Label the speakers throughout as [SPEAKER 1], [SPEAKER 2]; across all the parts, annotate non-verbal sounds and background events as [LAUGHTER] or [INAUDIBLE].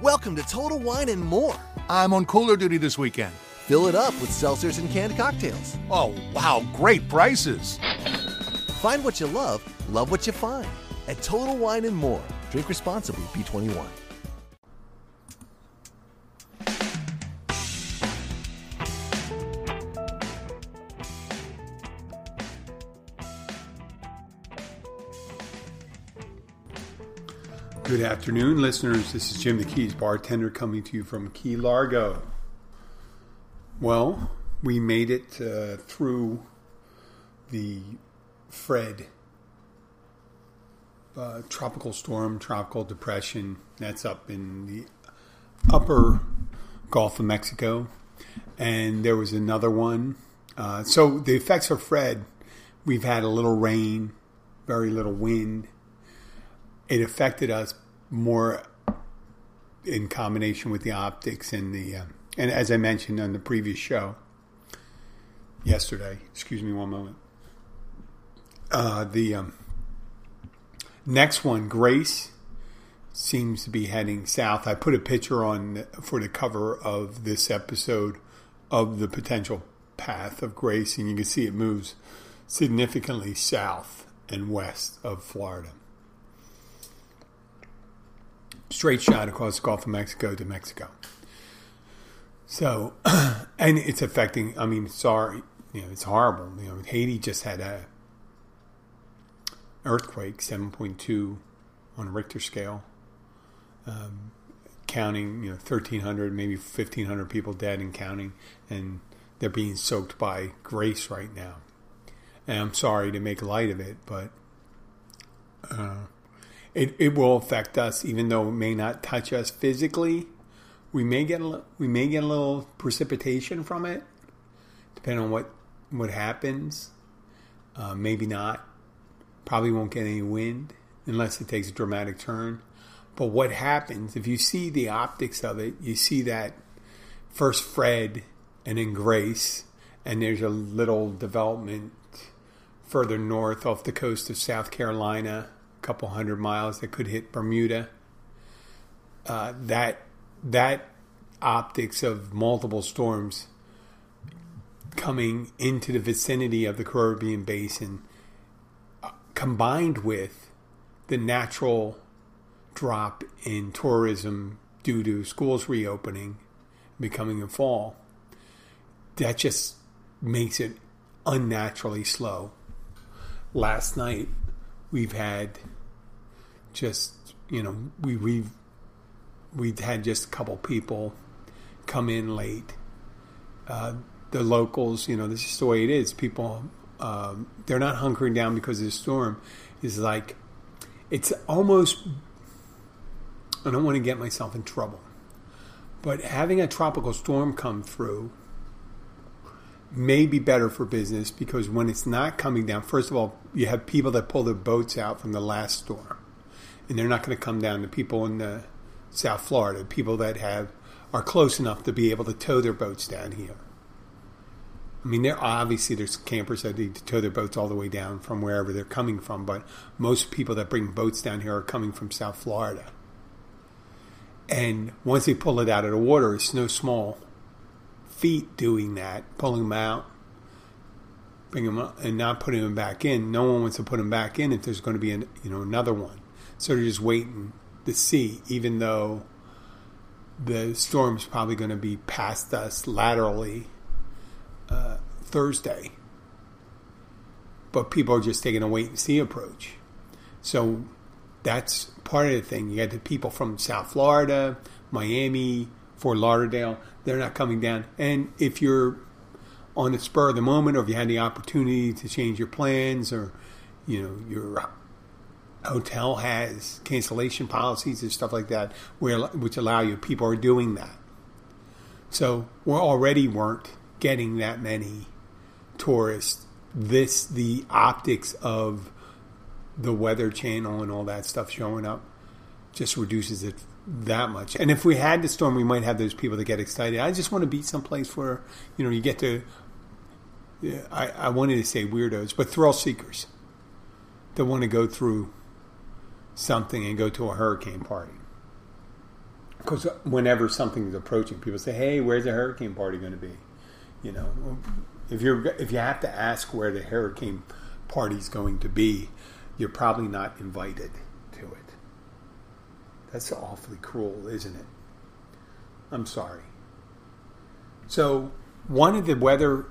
[SPEAKER 1] Welcome to Total Wine and More.
[SPEAKER 2] I'm on cooler duty this weekend.
[SPEAKER 1] Fill it up with seltzers and canned cocktails.
[SPEAKER 2] Oh, wow, great prices.
[SPEAKER 1] Find what you love, love what you find. At Total Wine and More. Drink responsibly, B21.
[SPEAKER 3] Good afternoon, listeners. This is Jim the Keys, bartender, coming to you from Key Largo. Well, we made it uh, through the Fred uh, tropical storm, tropical depression. That's up in the upper Gulf of Mexico. And there was another one. Uh, so the effects of Fred, we've had a little rain, very little wind it affected us more in combination with the optics and the uh, and as I mentioned on the previous show yesterday. Excuse me one moment. Uh, the um, next one, Grace, seems to be heading south. I put a picture on for the cover of this episode of the potential path of Grace, and you can see it moves significantly south and west of Florida straight shot across the Gulf of Mexico to Mexico. So, [CLEARS THROAT] and it's affecting. I mean, sorry, you know, it's horrible. You know, Haiti just had a earthquake, seven point two on a Richter scale, um, counting. You know, thirteen hundred, maybe fifteen hundred people dead and counting, and they're being soaked by grace right now. And I'm sorry to make light of it, but. Uh, it, it will affect us, even though it may not touch us physically. We may get a, we may get a little precipitation from it, depending on what what happens. Uh, maybe not. Probably won't get any wind unless it takes a dramatic turn. But what happens if you see the optics of it? You see that first Fred and then Grace, and there's a little development further north off the coast of South Carolina couple hundred miles that could hit Bermuda. Uh, that that optics of multiple storms coming into the vicinity of the Caribbean basin, uh, combined with the natural drop in tourism due to schools reopening, becoming a fall, that just makes it unnaturally slow. Last night, we've had just you know we we've we've had just a couple people come in late. Uh, the locals, you know, this is the way it is. People, um, they're not hunkering down because of the storm. Is like, it's almost. I don't want to get myself in trouble, but having a tropical storm come through may be better for business because when it's not coming down, first of all, you have people that pull their boats out from the last storm and they're not going to come down to people in the South Florida, people that have are close enough to be able to tow their boats down here. I mean, there obviously there's campers that need to tow their boats all the way down from wherever they're coming from, but most people that bring boats down here are coming from South Florida. And once they pull it out of the water, it's no small feat doing that, pulling them out, bring them up, and not putting them back in. No one wants to put them back in if there's going to be an, you know another one. So they're just waiting to see, even though the storm's probably going to be past us laterally uh, Thursday. But people are just taking a wait and see approach. So that's part of the thing. You got the people from South Florida, Miami, Fort Lauderdale. They're not coming down. And if you're on the spur of the moment, or if you had the opportunity to change your plans, or you know you're hotel has cancellation policies and stuff like that, where which allow you. People are doing that, so we already weren't getting that many tourists. This the optics of the Weather Channel and all that stuff showing up just reduces it that much. And if we had the storm, we might have those people that get excited. I just want to be someplace where you know you get to. I, I wanted to say weirdos, but thrill seekers that want to go through something and go to a hurricane party. because whenever something's approaching, people say, "Hey, where's the hurricane party going to be?" You know, if you're if you have to ask where the hurricane party's going to be, you're probably not invited to it. That's awfully cruel, isn't it? I'm sorry. So one of the weather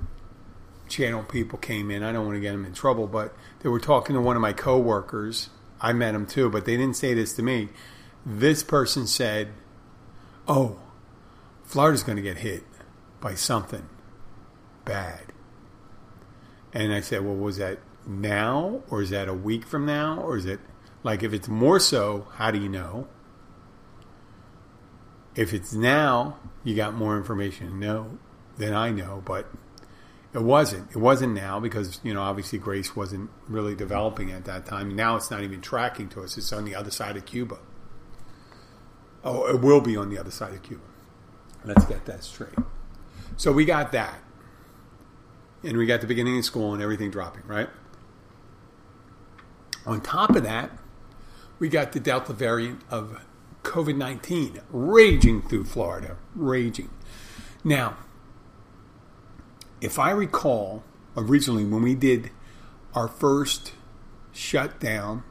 [SPEAKER 3] channel people came in. I don't want to get them in trouble, but they were talking to one of my coworkers. I met him too, but they didn't say this to me. This person said, "Oh, Florida's going to get hit by something bad." And I said, "Well, was that now, or is that a week from now, or is it like if it's more so? How do you know?" If it's now, you got more information. No, than I know, but it wasn't. It wasn't now because you know obviously Grace wasn't really developing at that time. Now it's not even tracking to us. It's on the other side of Cuba. Oh, it will be on the other side of Cuba. Let's get that straight. So we got that, and we got the beginning of school and everything dropping right. On top of that, we got the Delta variant of COVID 19 raging through Florida. Raging. Now, if I recall, originally when we did our first shutdown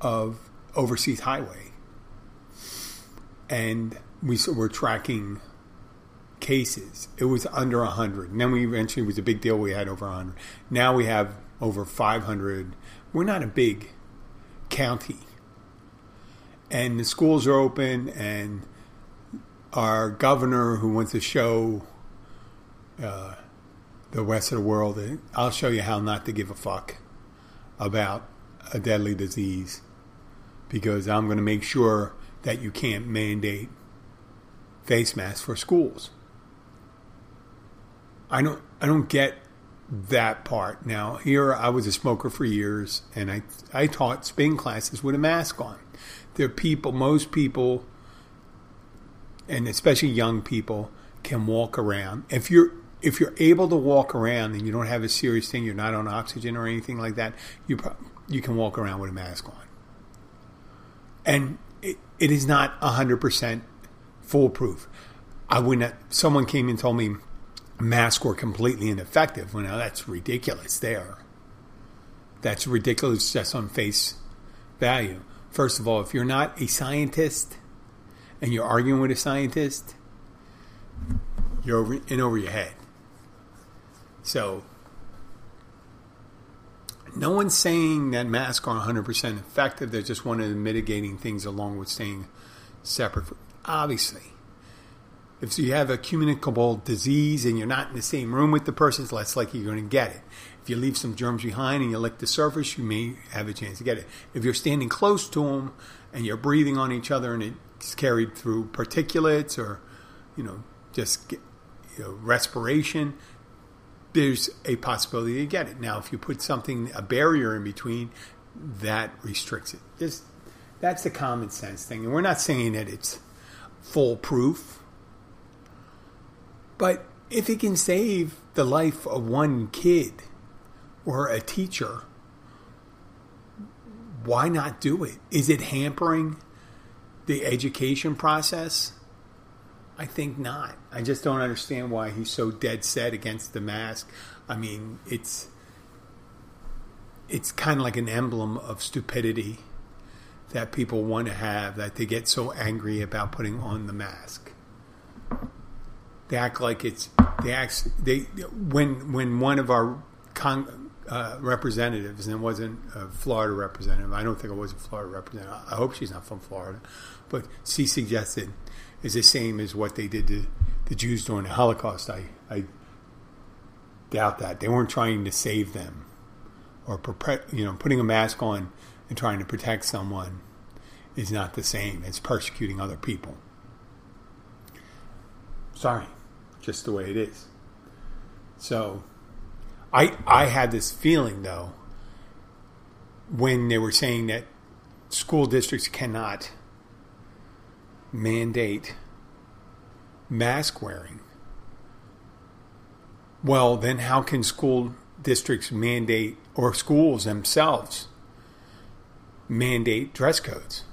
[SPEAKER 3] of Overseas Highway, and we were tracking cases, it was under 100. And then we eventually, was a big deal, we had over 100. Now we have over 500. We're not a big county. And the schools are open, and our governor, who wants to show uh, the rest of the world. I'll show you how not to give a fuck about a deadly disease because I'm going to make sure that you can't mandate face masks for schools. I don't I don't get that part. Now, here I was a smoker for years and I I taught spin classes with a mask on. There are people, most people and especially young people can walk around. If you're if you're able to walk around and you don't have a serious thing, you're not on oxygen or anything like that, you you can walk around with a mask on. And it, it is not hundred percent foolproof. I wouldn't. Someone came and told me masks were completely ineffective. Well, now that's ridiculous. There, that's ridiculous just on face value. First of all, if you're not a scientist and you're arguing with a scientist, you're in over your head. So, no one's saying that masks are 100% effective. They're just one of the mitigating things along with staying separate. Obviously, if you have a communicable disease and you're not in the same room with the person, it's less likely you're going to get it. If you leave some germs behind and you lick the surface, you may have a chance to get it. If you're standing close to them and you're breathing on each other and it's carried through particulates or, you know, just you know, respiration, there's a possibility to get it. Now, if you put something, a barrier in between, that restricts it. That's the common sense thing. And we're not saying that it's foolproof. But if it can save the life of one kid or a teacher, why not do it? Is it hampering the education process? I think not. I just don't understand why he's so dead set against the mask. I mean, it's it's kind of like an emblem of stupidity that people want to have that they get so angry about putting on the mask. They act like it's they act they when when one of our con, uh, representatives and it wasn't a Florida representative. I don't think it was a Florida representative. I hope she's not from Florida, but she suggested is the same as what they did to the Jews during the Holocaust. I, I doubt that they weren't trying to save them, or you know, putting a mask on and trying to protect someone is not the same as persecuting other people. Sorry, just the way it is. So, I I had this feeling though when they were saying that school districts cannot mandate mask wearing. Well, then how can school districts mandate, or schools themselves mandate dress codes?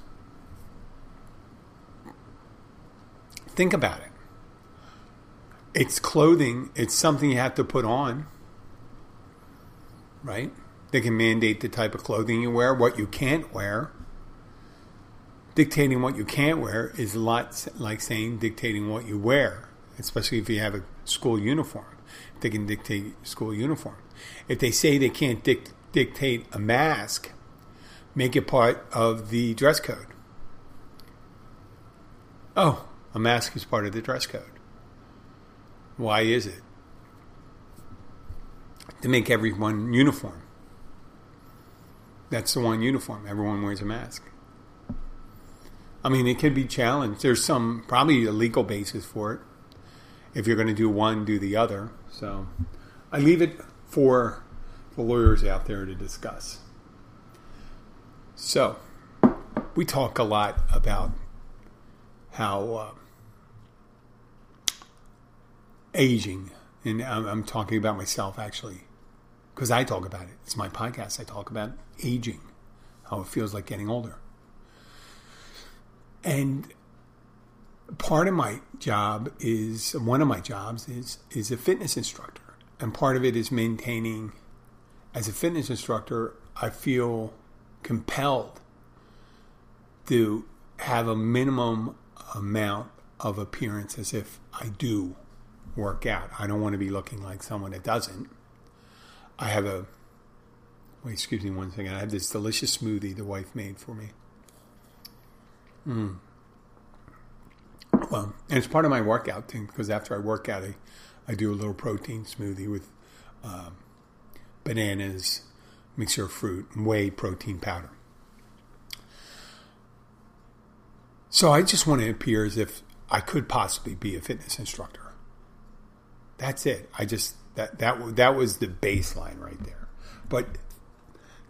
[SPEAKER 3] Think about it. It's clothing, it's something you have to put on, right? They can mandate the type of clothing you wear, what you can't wear. Dictating what you can't wear is a lot like saying dictating what you wear, especially if you have a school uniform. They can dictate school uniform. If they say they can't dic- dictate a mask, make it part of the dress code. Oh, a mask is part of the dress code. Why is it? To make everyone uniform. That's the one uniform. Everyone wears a mask. I mean, it could be challenged. There's some probably a legal basis for it. If you're going to do one, do the other. So I leave it for the lawyers out there to discuss. So we talk a lot about how uh, aging, and I'm, I'm talking about myself actually, because I talk about it. It's my podcast. I talk about aging, how it feels like getting older. And part of my job is one of my jobs is is a fitness instructor, and part of it is maintaining. As a fitness instructor, I feel compelled to have a minimum amount of appearance as if I do work out. I don't want to be looking like someone that doesn't. I have a wait, excuse me one second. I have this delicious smoothie the wife made for me. Mm. Well, and it's part of my workout thing because after I work out, I, I do a little protein smoothie with um, bananas, mixture of fruit, and whey protein powder. So I just want to appear as if I could possibly be a fitness instructor. That's it. I just that that that was the baseline right there. But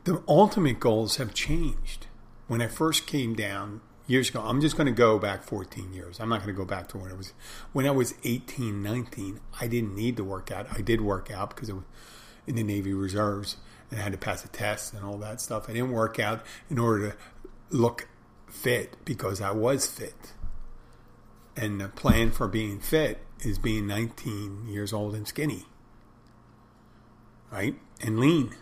[SPEAKER 3] the ultimate goals have changed. When I first came down years ago, I'm just going to go back 14 years. I'm not going to go back to when I was when I was 18, 19. I didn't need to work out. I did work out because it was in the Navy Reserves and I had to pass a test and all that stuff. I didn't work out in order to look fit because I was fit. And the plan for being fit is being 19 years old and skinny, right? And lean.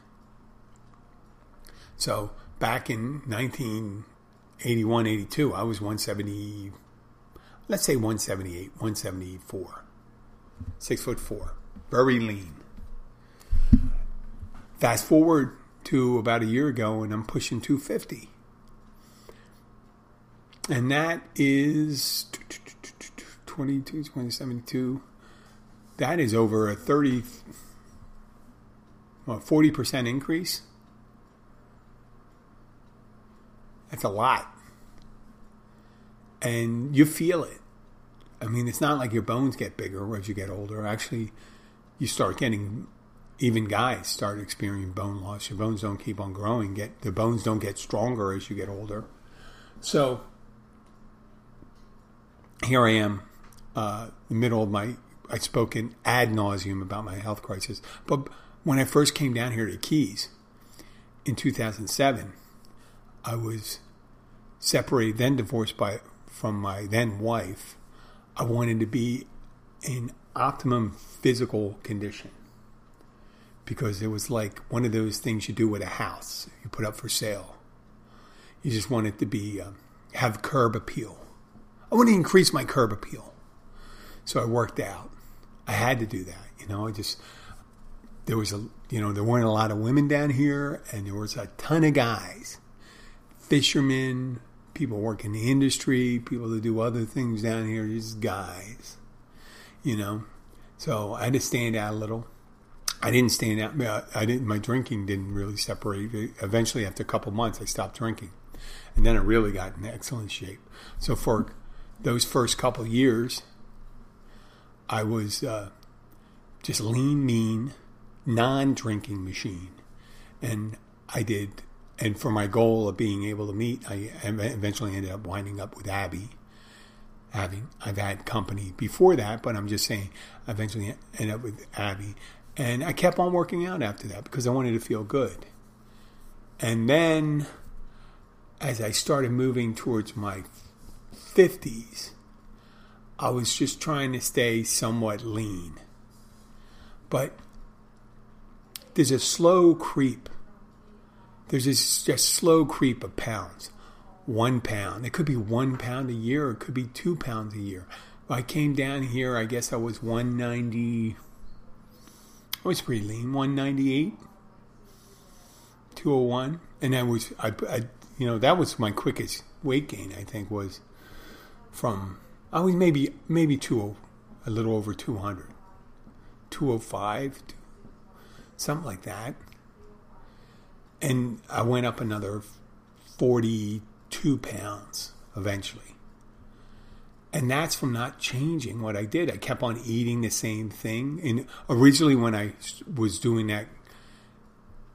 [SPEAKER 3] So back in 1981, 82, I was 170, let's say 178, 174, six foot four, very lean. Fast forward to about a year ago, and I'm pushing 250. And that is 22, 2072. That is over a 30, well, 40% increase. That's a lot. And you feel it. I mean, it's not like your bones get bigger as you get older. Actually, you start getting even guys start experiencing bone loss. Your bones don't keep on growing. Get the bones don't get stronger as you get older. So here I am, uh, the middle of my. I spoke in ad nauseum about my health crisis, but when I first came down here to Keys in 2007, I was separated, then divorced by from my then wife. I wanted to be in optimum physical condition because it was like one of those things you do with a house you put up for sale. You just want it to be um, have curb appeal. I want to increase my curb appeal, so I worked out. I had to do that, you know. I just there was a you know there weren't a lot of women down here, and there was a ton of guys, fishermen, people work in the industry, people that do other things down here. Just guys, you know. So I had to stand out a little. I didn't stand out. I didn't. My drinking didn't really separate. Eventually, after a couple months, I stopped drinking, and then I really got in excellent shape. So for those first couple years, I was uh, just lean, mean, non-drinking machine, and I did. And for my goal of being able to meet, I eventually ended up winding up with Abby. Having I've had company before that, but I'm just saying, I eventually ended up with Abby and I kept on working out after that because I wanted to feel good. And then as I started moving towards my 50s, I was just trying to stay somewhat lean. But there's a slow creep. There's this just slow creep of pounds. One pound. It could be one pound a year, or it could be two pounds a year. I came down here, I guess I was 190. I was pretty lean, 198, 201. And I was, I, I, you know, that was my quickest weight gain, I think, was from, I was maybe, maybe 20, a little over 200, 205, something like that. And I went up another 42 pounds eventually. And that's from not changing what I did. I kept on eating the same thing. And originally, when I was doing that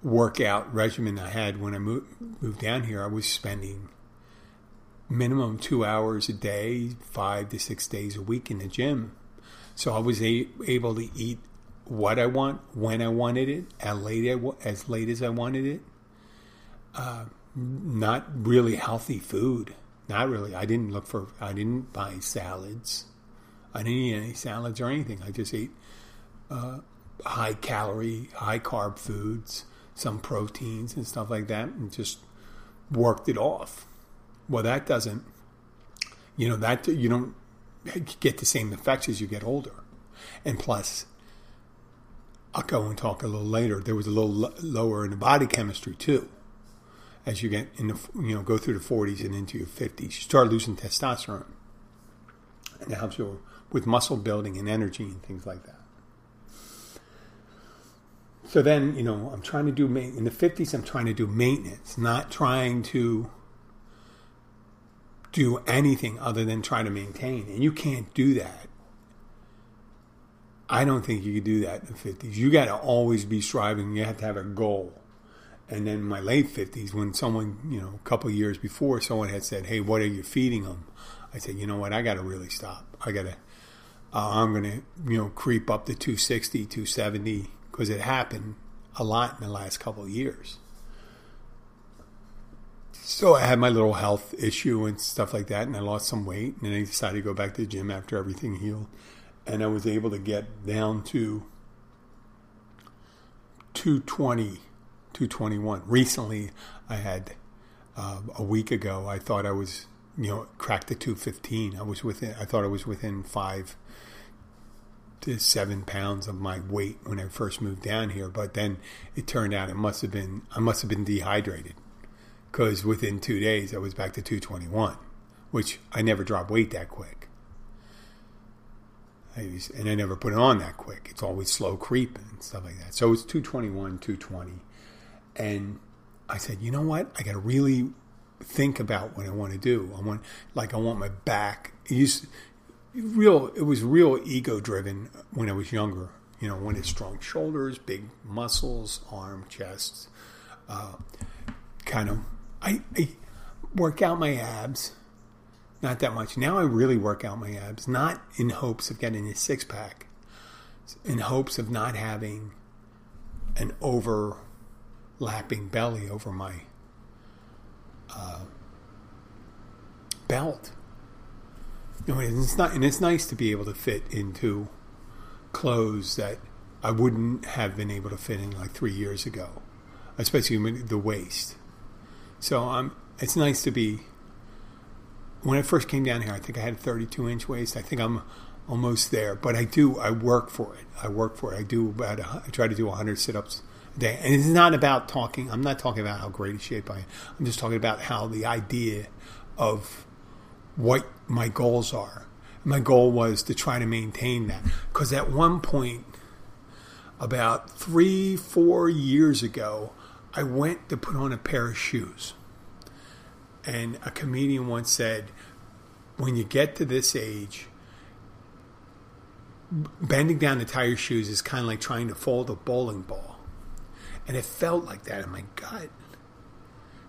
[SPEAKER 3] workout regimen I had when I moved, moved down here, I was spending minimum two hours a day, five to six days a week in the gym. So I was a- able to eat what I want, when I wanted it, as late, as late as I wanted it. Uh, not really healthy food. Not really. I didn't look for. I didn't buy salads. I didn't eat any salads or anything. I just ate uh, high calorie, high carb foods, some proteins and stuff like that, and just worked it off. Well, that doesn't. You know that you don't get the same effects as you get older, and plus, I'll go and talk a little later. There was a little lower in the body chemistry too as you get in the you know go through the 40s and into your 50s you start losing testosterone. And it helps you with muscle building and energy and things like that. So then you know i'm trying to do in the 50s i'm trying to do maintenance not trying to do anything other than try to maintain. And you can't do that. I don't think you can do that in the 50s you got to always be striving. You have to have a goal and then in my late 50s, when someone, you know, a couple years before, someone had said, Hey, what are you feeding them? I said, You know what? I got to really stop. I got to, uh, I'm going to, you know, creep up to 260, 270, because it happened a lot in the last couple of years. So I had my little health issue and stuff like that, and I lost some weight, and then I decided to go back to the gym after everything healed. And I was able to get down to 220 221. Recently, I had uh, a week ago. I thought I was, you know, cracked the 215. I was within. I thought I was within five to seven pounds of my weight when I first moved down here. But then it turned out it must have been I must have been dehydrated because within two days I was back to 221, which I never drop weight that quick. I was, and I never put it on that quick. It's always slow creeping and stuff like that. So it's 221, 220 and I said, you know what? I got to really think about what I want to do. I want, like, I want my back. It used, real. It was real ego driven when I was younger. You know, wanted strong shoulders, big muscles, arm, chest. Uh, kind of, I, I work out my abs. Not that much. Now I really work out my abs, not in hopes of getting a six pack, in hopes of not having an over lapping belly over my uh, belt. Know, it's not, and it's nice to be able to fit into clothes that I wouldn't have been able to fit in like three years ago, especially the waist. So um, it's nice to be. When I first came down here, I think I had a 32 inch waist. I think I'm almost there, but I do. I work for it. I work for it. I do about. I try to do 100 sit ups day. And it's not about talking, I'm not talking about how great a shape I am. I'm just talking about how the idea of what my goals are. My goal was to try to maintain that. Because at one point, about three, four years ago, I went to put on a pair of shoes. And a comedian once said, when you get to this age, bending down to tie your shoes is kind of like trying to fold a bowling ball and it felt like that in my gut.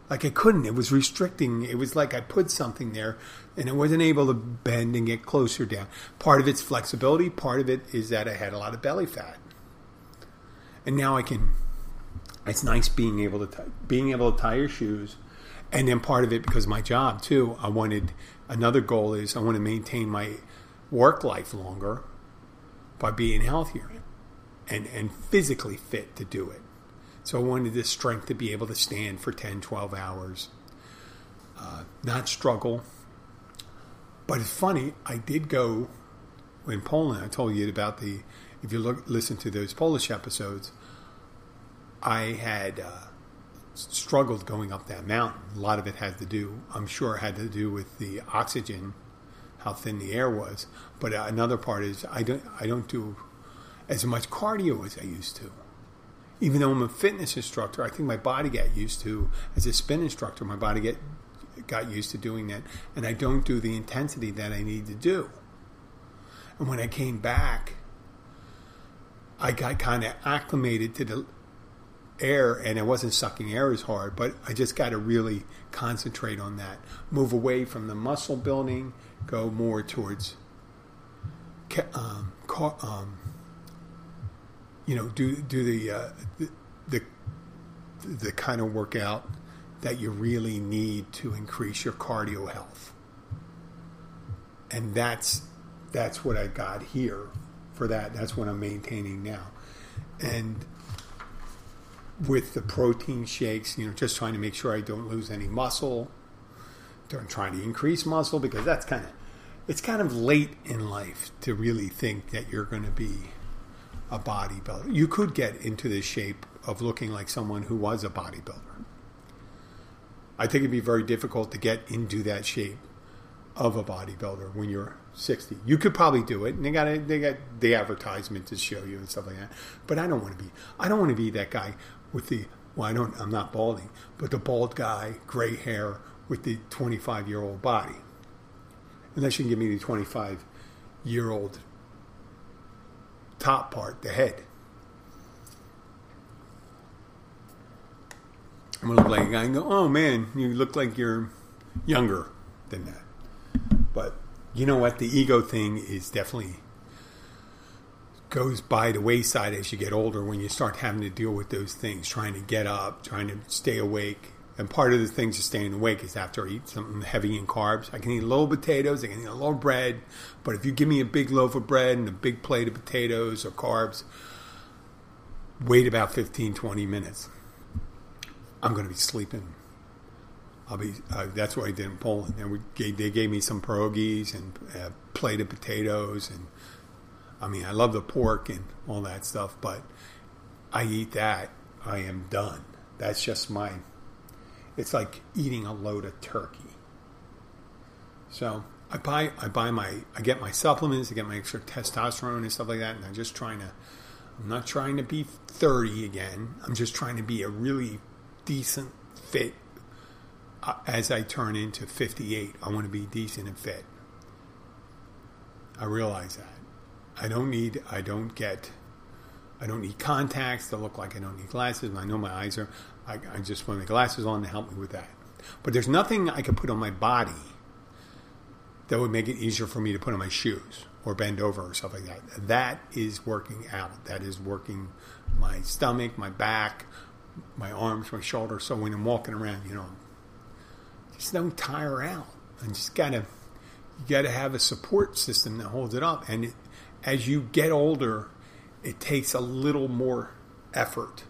[SPEAKER 3] Like I couldn't. It was restricting. It was like I put something there and it wasn't able to bend and get closer down. Part of it's flexibility, part of it is that I had a lot of belly fat. And now I can it's nice being able to tie, being able to tie your shoes and then part of it because my job too, I wanted another goal is I want to maintain my work life longer by being healthier and, and physically fit to do it. So I wanted the strength to be able to stand for 10, 12 hours, uh, not struggle. But it's funny, I did go in Poland. I told you about the, if you look, listen to those Polish episodes, I had uh, struggled going up that mountain. A lot of it had to do, I'm sure, had to do with the oxygen, how thin the air was. But another part is I don't, I don't do as much cardio as I used to. Even though I'm a fitness instructor, I think my body got used to, as a spin instructor, my body get got used to doing that, and I don't do the intensity that I need to do. And when I came back, I got kind of acclimated to the air and I wasn't sucking air as hard, but I just got to really concentrate on that. Move away from the muscle building, go more towards, um, um, you know, do do the, uh, the, the the kind of workout that you really need to increase your cardio health. And that's that's what I got here for that. That's what I'm maintaining now. And with the protein shakes, you know, just trying to make sure I don't lose any muscle. Don't trying to increase muscle because that's kind of it's kind of late in life to really think that you're going to be a bodybuilder. You could get into the shape of looking like someone who was a bodybuilder. I think it'd be very difficult to get into that shape of a bodybuilder when you're 60. You could probably do it, and they got a, they got the advertisement to show you and stuff like that. But I don't want to be I don't want to be that guy with the well, I don't I'm not balding, but the bald guy, gray hair with the 25 year old body. Unless you can give me the 25 year old top part, the head. I'm gonna look like a guy and go, oh man, you look like you're younger than that. But you know what? The ego thing is definitely goes by the wayside as you get older when you start having to deal with those things, trying to get up, trying to stay awake. And part of the things of staying awake is after I eat something heavy in carbs. I can eat a little potatoes, I can eat a little bread, but if you give me a big loaf of bread and a big plate of potatoes or carbs, wait about 15, 20 minutes. I'm going to be sleeping. I'll be. Uh, that's what I did in Poland. And we gave, they gave me some pierogies and a plate of potatoes, and I mean, I love the pork and all that stuff, but I eat that, I am done. That's just my. It's like eating a load of turkey. So I buy, I buy my, I get my supplements, I get my extra testosterone and stuff like that, and I'm just trying to. I'm not trying to be 30 again. I'm just trying to be a really decent, fit. Uh, as I turn into 58, I want to be decent and fit. I realize that. I don't need, I don't get, I don't need contacts to look like I don't need glasses. I know my eyes are, I, I just want the glasses on to help me with that. But there's nothing I could put on my body that would make it easier for me to put on my shoes or bend over or stuff like that. That is working out. That is working my stomach, my back, my arms, my shoulders. So when I'm walking around, you know, just don't tire out. And just gotta, you gotta have a support system that holds it up. And it, as you get older, it takes a little more effort,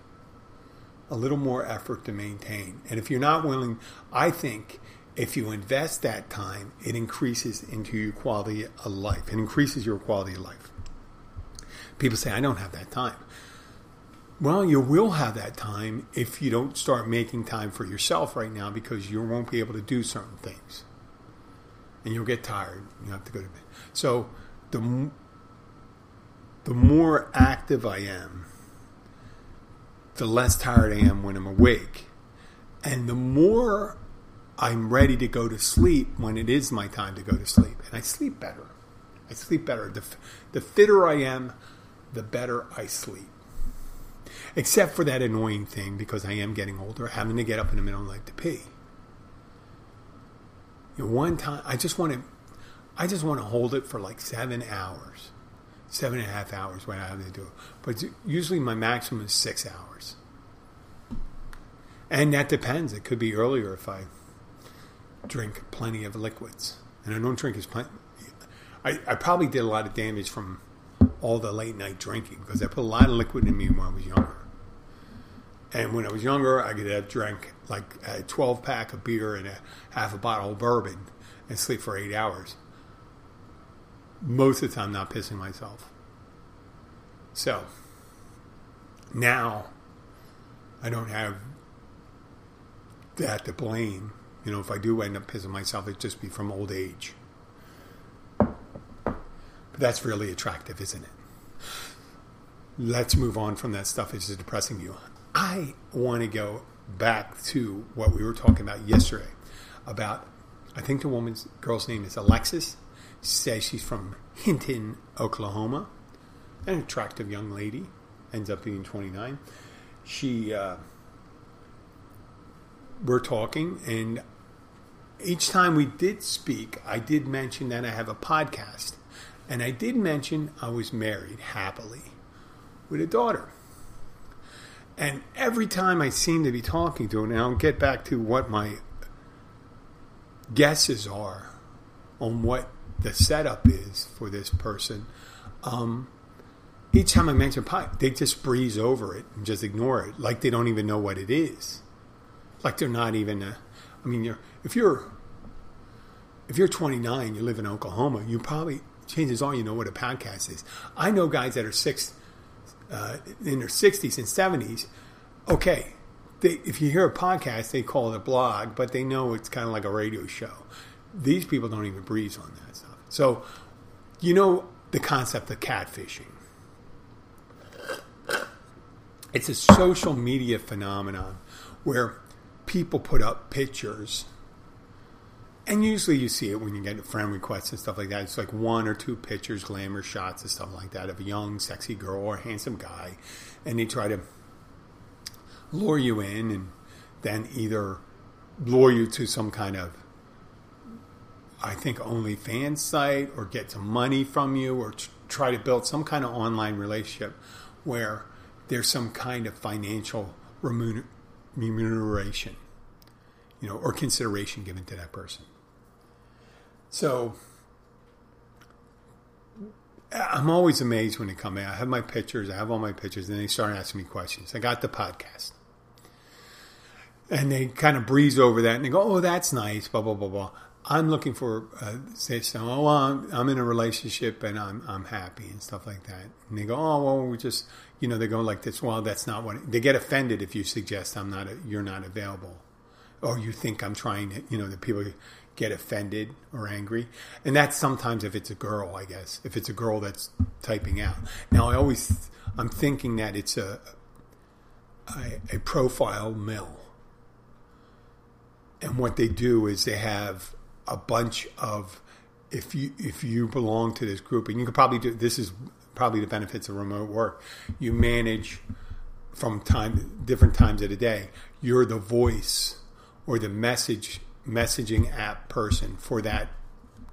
[SPEAKER 3] a little more effort to maintain. And if you're not willing, I think if you invest that time, it increases into your quality of life. It increases your quality of life. People say, I don't have that time. Well, you will have that time if you don't start making time for yourself right now because you won't be able to do certain things. And you'll get tired. You have to go to bed. So the the more active I am, the less tired I am when I'm awake. And the more I'm ready to go to sleep when it is my time to go to sleep. And I sleep better. I sleep better. The, the fitter I am, the better I sleep. Except for that annoying thing because I am getting older, having to get up in the middle of the night to pee. You know, one time, I just want to, I just want to hold it for like seven hours seven and a half hours when I have to do it. But usually my maximum is six hours. And that depends. It could be earlier if I drink plenty of liquids. And I don't drink as plenty. I, I probably did a lot of damage from all the late night drinking because I put a lot of liquid in me when I was younger. And when I was younger, I could have drank like a 12 pack of beer and a half a bottle of bourbon and sleep for eight hours. Most of the time, not pissing myself. So now I don't have that to blame. You know, if I do end up pissing myself, it'd just be from old age. But that's really attractive, isn't it? Let's move on from that stuff. It's just depressing you. I want to go back to what we were talking about yesterday about I think the woman's girl's name is Alexis. Says she's from Hinton, Oklahoma. An attractive young lady. Ends up being 29. She, uh, we're talking, and each time we did speak, I did mention that I have a podcast. And I did mention I was married happily with a daughter. And every time I seem to be talking to her, and I'll get back to what my guesses are on what the setup is for this person. Um, each time I mention pie, they just breeze over it and just ignore it, like they don't even know what it is. Like they're not even. A, I mean, you're, if you're if you're 29, you live in Oklahoma, you probably chances are you know what a podcast is. I know guys that are six uh, in their 60s and 70s, okay, they, if you hear a podcast, they call it a blog, but they know it's kind of like a radio show. These people don't even breeze on that stuff. So, you know the concept of catfishing. It's a social media phenomenon where people put up pictures and usually you see it when you get friend requests and stuff like that. It's like one or two pictures, glamour shots and stuff like that of a young, sexy girl or a handsome guy. And they try to lure you in and then either lure you to some kind of, I think, OnlyFans site or get some money from you or try to build some kind of online relationship where there's some kind of financial remuneration, you know, or consideration given to that person. So I'm always amazed when they come in. I have my pictures, I have all my pictures, and they start asking me questions. I got the podcast. And they kind of breeze over that and they go, oh, that's nice, blah, blah, blah, blah. I'm looking for, uh, say, oh, I'm, I'm in a relationship and I'm, I'm happy and stuff like that. And they go, oh, well, we're just, you know, they go like this. Well, that's not what, they get offended if you suggest I'm not, a, you're not available. Or you think I'm trying to, you know, the people get offended or angry. And that's sometimes if it's a girl, I guess, if it's a girl that's typing out. Now, I always, I'm thinking that it's a, a, a profile mill. And what they do is they have a bunch of, if you, if you belong to this group, and you could probably do, this is probably the benefits of remote work. You manage from time, different times of the day. You're the voice or the message messaging app person for that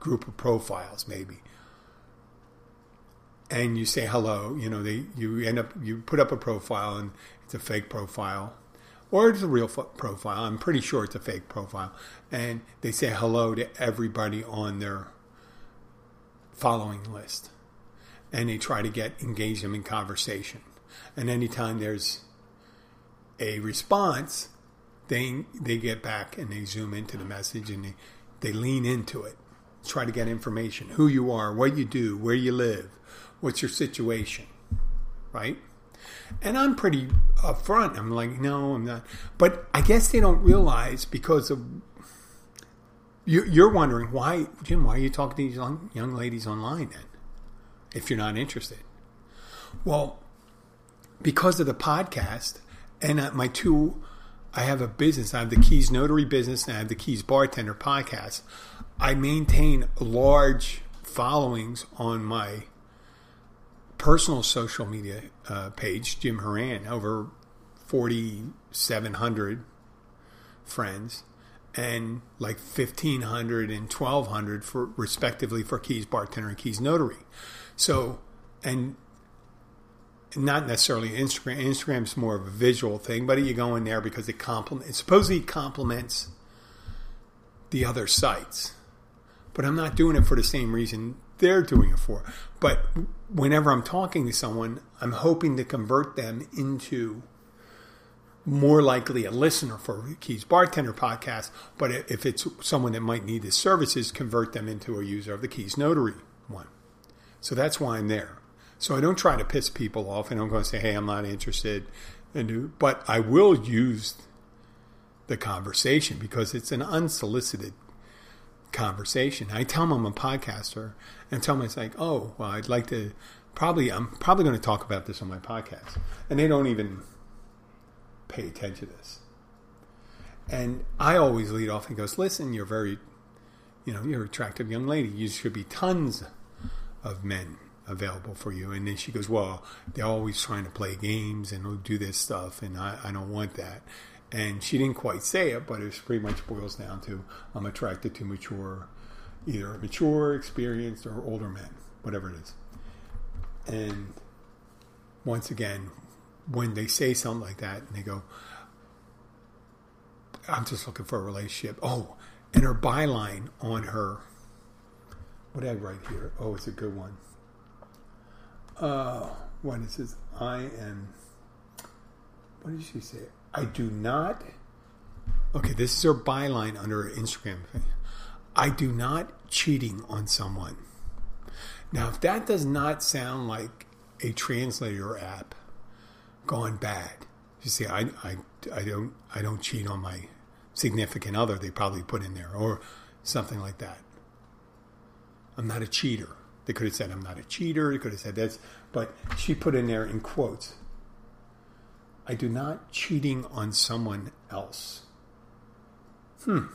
[SPEAKER 3] group of profiles, maybe. And you say hello, you know, they you end up you put up a profile and it's a fake profile, or it's a real profile. I'm pretty sure it's a fake profile, and they say hello to everybody on their following list, and they try to get engage them in conversation. And anytime there's a response, they they get back and they zoom into the message and they, they lean into it. Try to get information. Who you are what you do where you live what's your situation right? And i'm pretty upfront. I'm like no i'm not. But i guess they don't realize because of you're wondering why jim why are you talking to these young ladies online then if you're not interested well because of the podcast and uh, my two I have a business. I have the Keys Notary business and I have the Keys Bartender podcast. I maintain large followings on my personal social media uh, page, Jim Horan, over 4,700 friends and like 1,500 and 1,200 for respectively for Keys Bartender and Keys Notary. So, and not necessarily Instagram. Instagram's more of a visual thing, but you go in there because it complements. It supposedly complements the other sites, but I'm not doing it for the same reason they're doing it for. But whenever I'm talking to someone, I'm hoping to convert them into more likely a listener for Keys Bartender podcast. But if it's someone that might need the services, convert them into a user of the Keys Notary one. So that's why I'm there. So I don't try to piss people off. And I'm going to say, "Hey, I'm not interested," and but I will use the conversation because it's an unsolicited conversation. I tell them I'm a podcaster and tell them it's like, oh, well, I'd like to probably, I'm probably going to talk about this on my podcast. And they don't even pay attention to this. And I always lead off and goes, listen, you're very, you know, you're an attractive young lady. You should be tons of men available for you. And then she goes, well, they're always trying to play games and do this stuff. And I, I don't want that. And she didn't quite say it, but it pretty much boils down to I'm attracted to mature, either mature, experienced, or older men, whatever it is. And once again, when they say something like that and they go, I'm just looking for a relationship. Oh, and her byline on her, what did I write here? Oh, it's a good one. Uh, it says, I am, what did she say? I do not. Okay, this is her byline under her Instagram. Thing. I do not cheating on someone. Now, if that does not sound like a translator app gone bad, you see, I, I, I don't I don't cheat on my significant other. They probably put in there or something like that. I'm not a cheater. They could have said I'm not a cheater. They could have said this, but she put in there in quotes. I do not cheating on someone else. Hmm.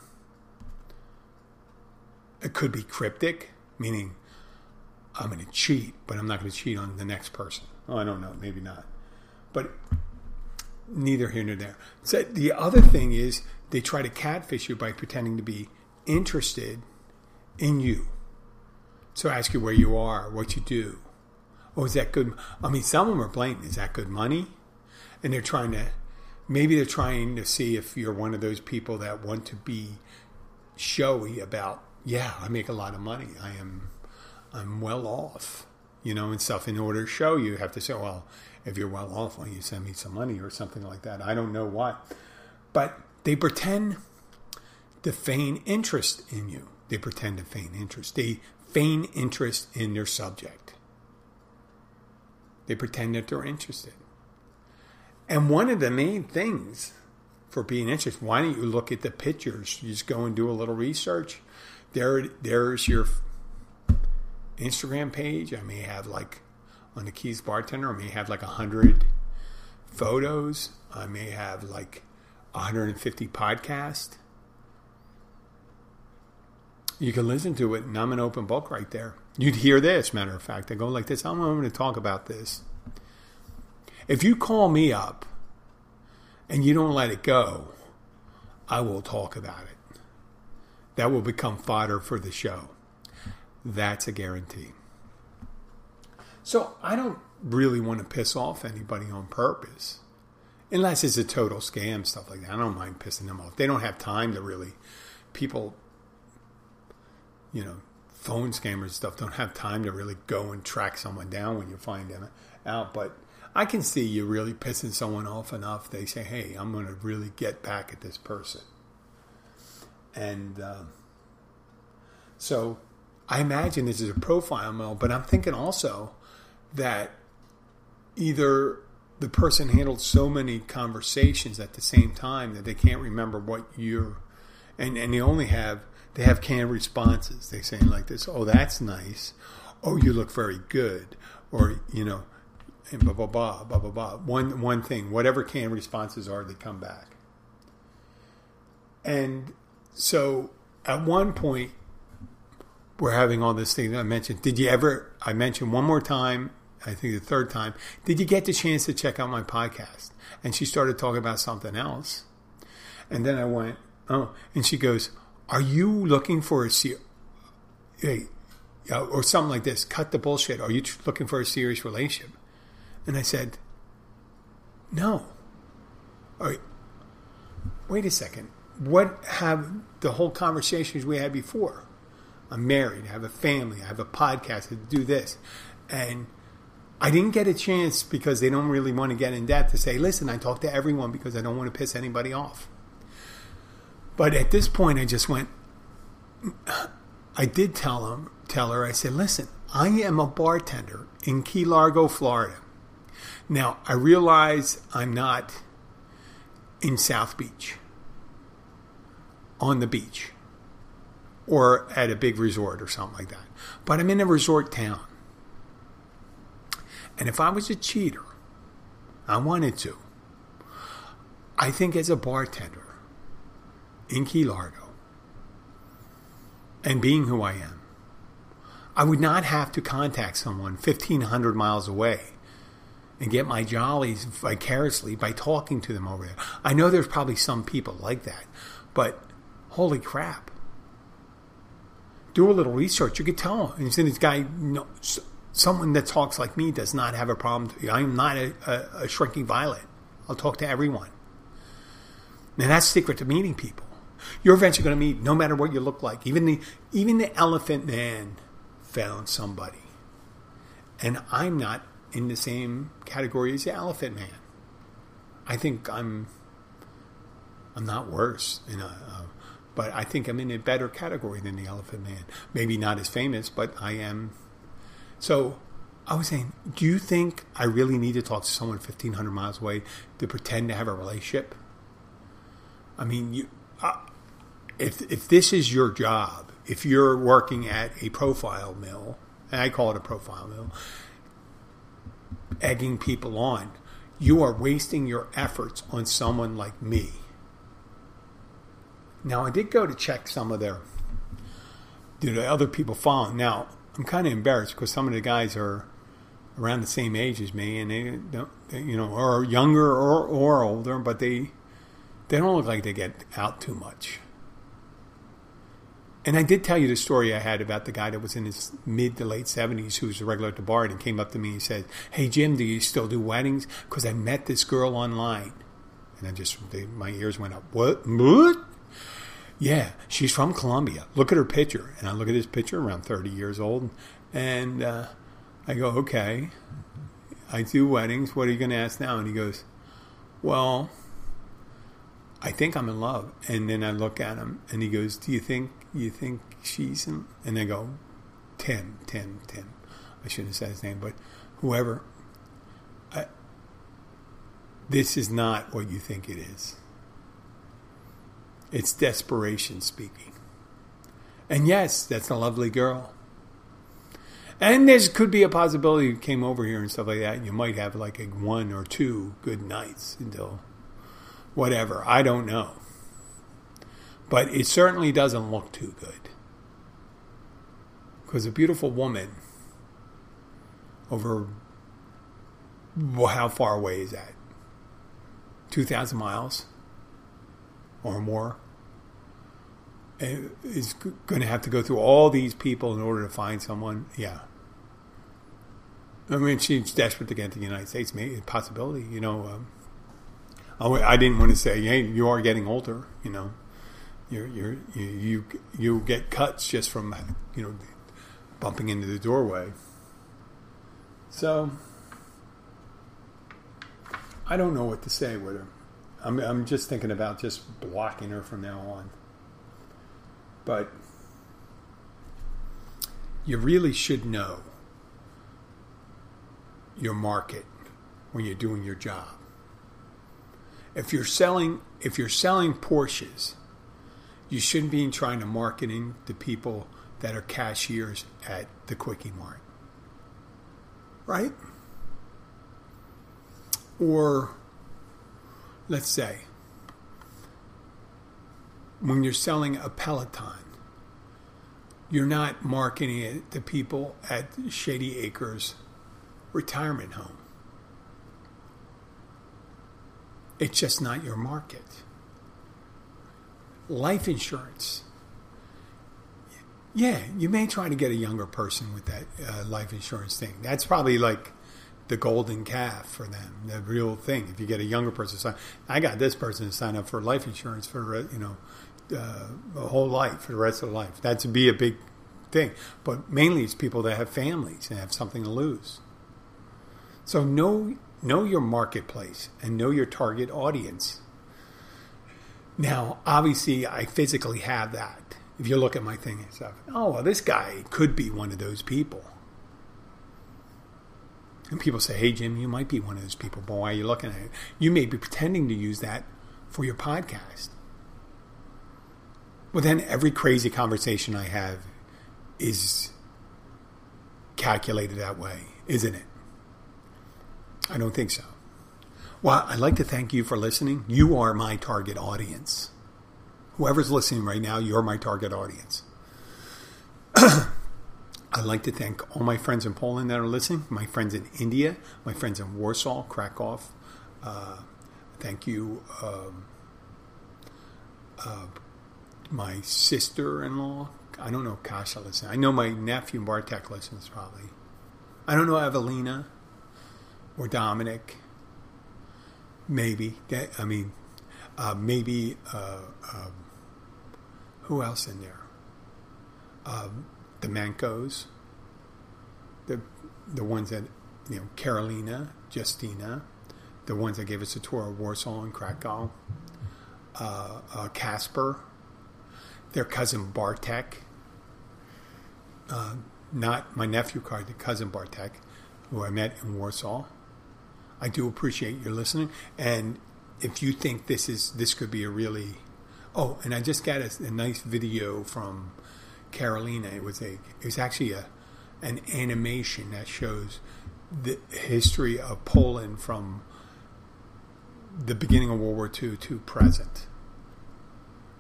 [SPEAKER 3] It could be cryptic, meaning I'm going to cheat, but I'm not going to cheat on the next person. Oh, I don't know, maybe not. But neither here nor there. So the other thing is they try to catfish you by pretending to be interested in you. So ask you where you are, what you do. Oh, is that good? I mean, some of them are blatant. Is that good money? and they're trying to maybe they're trying to see if you're one of those people that want to be showy about yeah i make a lot of money i am i'm well off you know and stuff in order to show you, you have to say well if you're well off why don't you send me some money or something like that i don't know what but they pretend to feign interest in you they pretend to feign interest they feign interest in their subject they pretend that they're interested and one of the main things for being interested, why don't you look at the pictures? You just go and do a little research. There, there's your Instagram page. I may have like on the Keys Bartender, I may have like a hundred photos. I may have like 150 podcasts. You can listen to it, and I'm an open book right there. You'd hear this, matter of fact. I go like this. I'm going to talk about this. If you call me up and you don't let it go, I will talk about it. That will become fodder for the show. That's a guarantee. So I don't really want to piss off anybody on purpose. Unless it's a total scam, stuff like that. I don't mind pissing them off. They don't have time to really. People, you know, phone scammers stuff don't have time to really go and track someone down when you find them out. But I can see you really pissing someone off enough. They say, "Hey, I'm going to really get back at this person," and uh, so I imagine this is a profile mail. But I'm thinking also that either the person handled so many conversations at the same time that they can't remember what you're, and and they only have they have canned responses. They say like this, "Oh, that's nice," "Oh, you look very good," or you know and blah blah blah blah blah blah. One one thing, whatever canned responses are, they come back. And so at one point, we're having all this thing that I mentioned. Did you ever? I mentioned one more time. I think the third time. Did you get the chance to check out my podcast? And she started talking about something else. And then I went, oh, and she goes, "Are you looking for a hey, uh, or something like this? Cut the bullshit. Are you looking for a serious relationship?" And I said, No. All right. Wait a second. What have the whole conversations we had before? I'm married, I have a family, I have a podcast, I do this. And I didn't get a chance because they don't really want to get in depth to say, listen, I talk to everyone because I don't want to piss anybody off. But at this point, I just went, I did tell him, tell her, I said, listen, I am a bartender in Key Largo, Florida. Now, I realize I'm not in South Beach, on the beach, or at a big resort or something like that. But I'm in a resort town. And if I was a cheater, I wanted to, I think as a bartender in Key Largo, and being who I am, I would not have to contact someone 1,500 miles away and get my jollies vicariously by talking to them over there. I know there's probably some people like that, but holy crap. Do a little research. You could tell. And you see this guy, you know, someone that talks like me does not have a problem. I'm not a, a, a shrinking violet. I'll talk to everyone. Now that's secret to meeting people. You're eventually going to meet, no matter what you look like. Even the even the elephant man found somebody, and I'm not in the same category as the elephant man. I think I'm I'm not worse, know, uh, but I think I'm in a better category than the elephant man. Maybe not as famous, but I am. So I was saying, do you think I really need to talk to someone 1,500 miles away to pretend to have a relationship? I mean, you, uh, if if this is your job, if you're working at a profile mill, and I call it a profile mill, egging people on, you are wasting your efforts on someone like me. Now, I did go to check some of their, know, other people following. Now, I'm kind of embarrassed because some of the guys are around the same age as me, and they don't, you know, are younger or, or older, but they they don't look like they get out too much. And I did tell you the story I had about the guy that was in his mid to late 70s who was a regular at the bar and came up to me and said, Hey, Jim, do you still do weddings? Because I met this girl online. And I just, they, my ears went up. What? What? Yeah, she's from Colombia. Look at her picture. And I look at his picture, around 30 years old. And uh, I go, Okay, I do weddings. What are you going to ask now? And he goes, Well, I think I'm in love. And then I look at him and he goes, Do you think you think she's in? And they go, Tim, Tim, Tim. I shouldn't have said his name, but whoever. I, this is not what you think it is. It's desperation speaking. And yes, that's a lovely girl. And there could be a possibility you came over here and stuff like that. And you might have like a one or two good nights until whatever. I don't know. But it certainly doesn't look too good. Because a beautiful woman over well, how far away is that? 2,000 miles or more? Is going to have to go through all these people in order to find someone. Yeah. I mean, she's desperate to get to the United States. Maybe a possibility, you know. Um, I didn't want to say, hey, you are getting older, you know you're, you're, you you you get cuts just from you know bumping into the doorway. So I don't know what to say with her. I'm I'm just thinking about just blocking her from now on. But you really should know your market when you're doing your job. If you're selling if you're selling Porsches you shouldn't be trying to marketing to people that are cashiers at the Quickie Mart. Right? Or let's say when you're selling a Peloton, you're not marketing it to people at Shady Acres retirement home. It's just not your market life insurance. Yeah, you may try to get a younger person with that uh, life insurance thing. That's probably like the golden calf for them, the real thing. If you get a younger person, sign, I got this person to sign up for life insurance for you know uh, a whole life for the rest of the life. That would be a big thing. But mainly it's people that have families and have something to lose. So know know your marketplace and know your target audience. Now, obviously, I physically have that. If you look at my thing and stuff, oh, well, this guy could be one of those people. And people say, hey, Jim, you might be one of those people, but why are you looking at it? You may be pretending to use that for your podcast. Well, then every crazy conversation I have is calculated that way, isn't it? I don't think so. Well, I'd like to thank you for listening. You are my target audience. Whoever's listening right now, you're my target audience. [CLEARS THROAT] I'd like to thank all my friends in Poland that are listening, my friends in India, my friends in Warsaw, Krakow. Uh, thank you, um, uh, my sister in law. I don't know Kasha listens. I know my nephew Bartek listens probably. I don't know Evelina or Dominic. Maybe. I mean, uh, maybe. Uh, um, who else in there? Um, the Mancos, the the ones that you know, Carolina, Justina, the ones that gave us a tour of Warsaw and Krakow, uh, uh, Casper, their cousin Bartek, uh, not my nephew card, the cousin Bartek, who I met in Warsaw. I do appreciate your listening, and if you think this is this could be a really oh, and I just got a, a nice video from Carolina. It was a it was actually a an animation that shows the history of Poland from the beginning of World War II to present,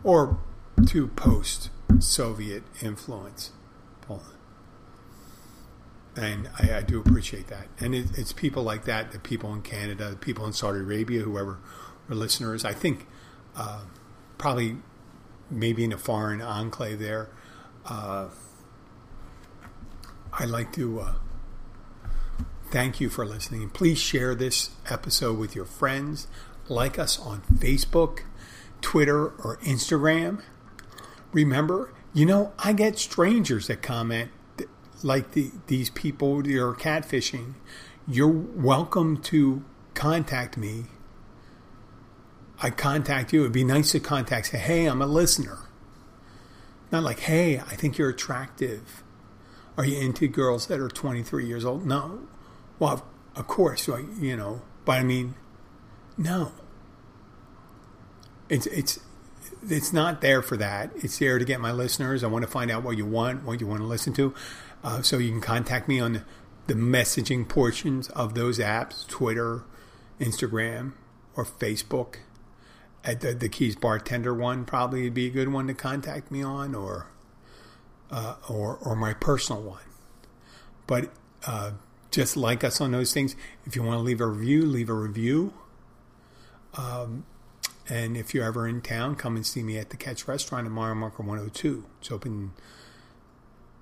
[SPEAKER 3] or to post Soviet influence Poland. And I, I do appreciate that. And it, it's people like that, the people in Canada, the people in Saudi Arabia, whoever are listeners. I think uh, probably maybe in a foreign enclave there uh, I'd like to uh, thank you for listening. Please share this episode with your friends. Like us on Facebook, Twitter, or Instagram. Remember, you know, I get strangers that comment like the, these people are catfishing. You're welcome to contact me. I contact you. It'd be nice to contact, say, hey, I'm a listener. Not like, hey, I think you're attractive. Are you into girls that are 23 years old? No. Well, of course, you know, but I mean, no. It's it's it's not there for that. It's there to get my listeners. I want to find out what you want, what you want to listen to. Uh, so you can contact me on the messaging portions of those apps, Twitter, Instagram, or Facebook at the, the Keys bartender one probably would be a good one to contact me on, or uh, or or my personal one. But uh, just like us on those things. If you want to leave a review, leave a review. Um, and if you're ever in town, come and see me at the Catch Restaurant at Mile Marker 102. It's open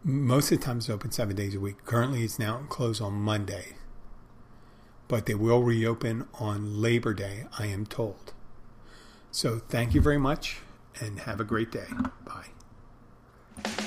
[SPEAKER 3] most of the time. It's open seven days a week. Currently, it's now closed on Monday, but they will reopen on Labor Day. I am told. So thank you very much and have a great day. Bye.